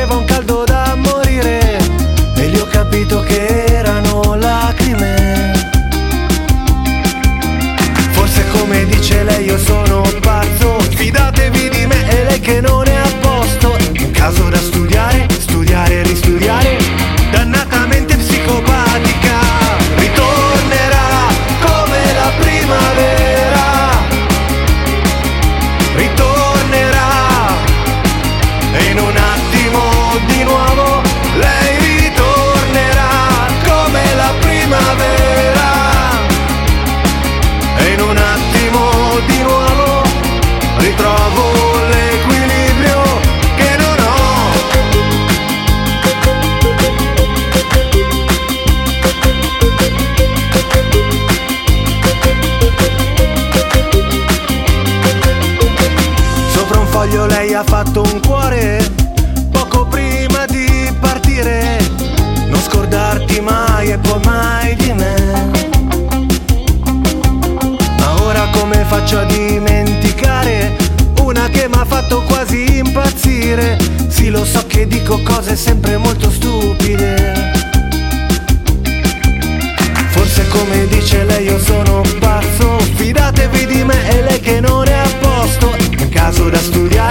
faceva un caldo da foglio lei ha fatto un cuore poco prima di partire. Non scordarti mai e poi mai di me. Ma ora come faccio a dimenticare una che mi ha fatto quasi impazzire? Sì, lo so che dico cose sempre molto stupide. Forse come dice lei io sono Por Asturias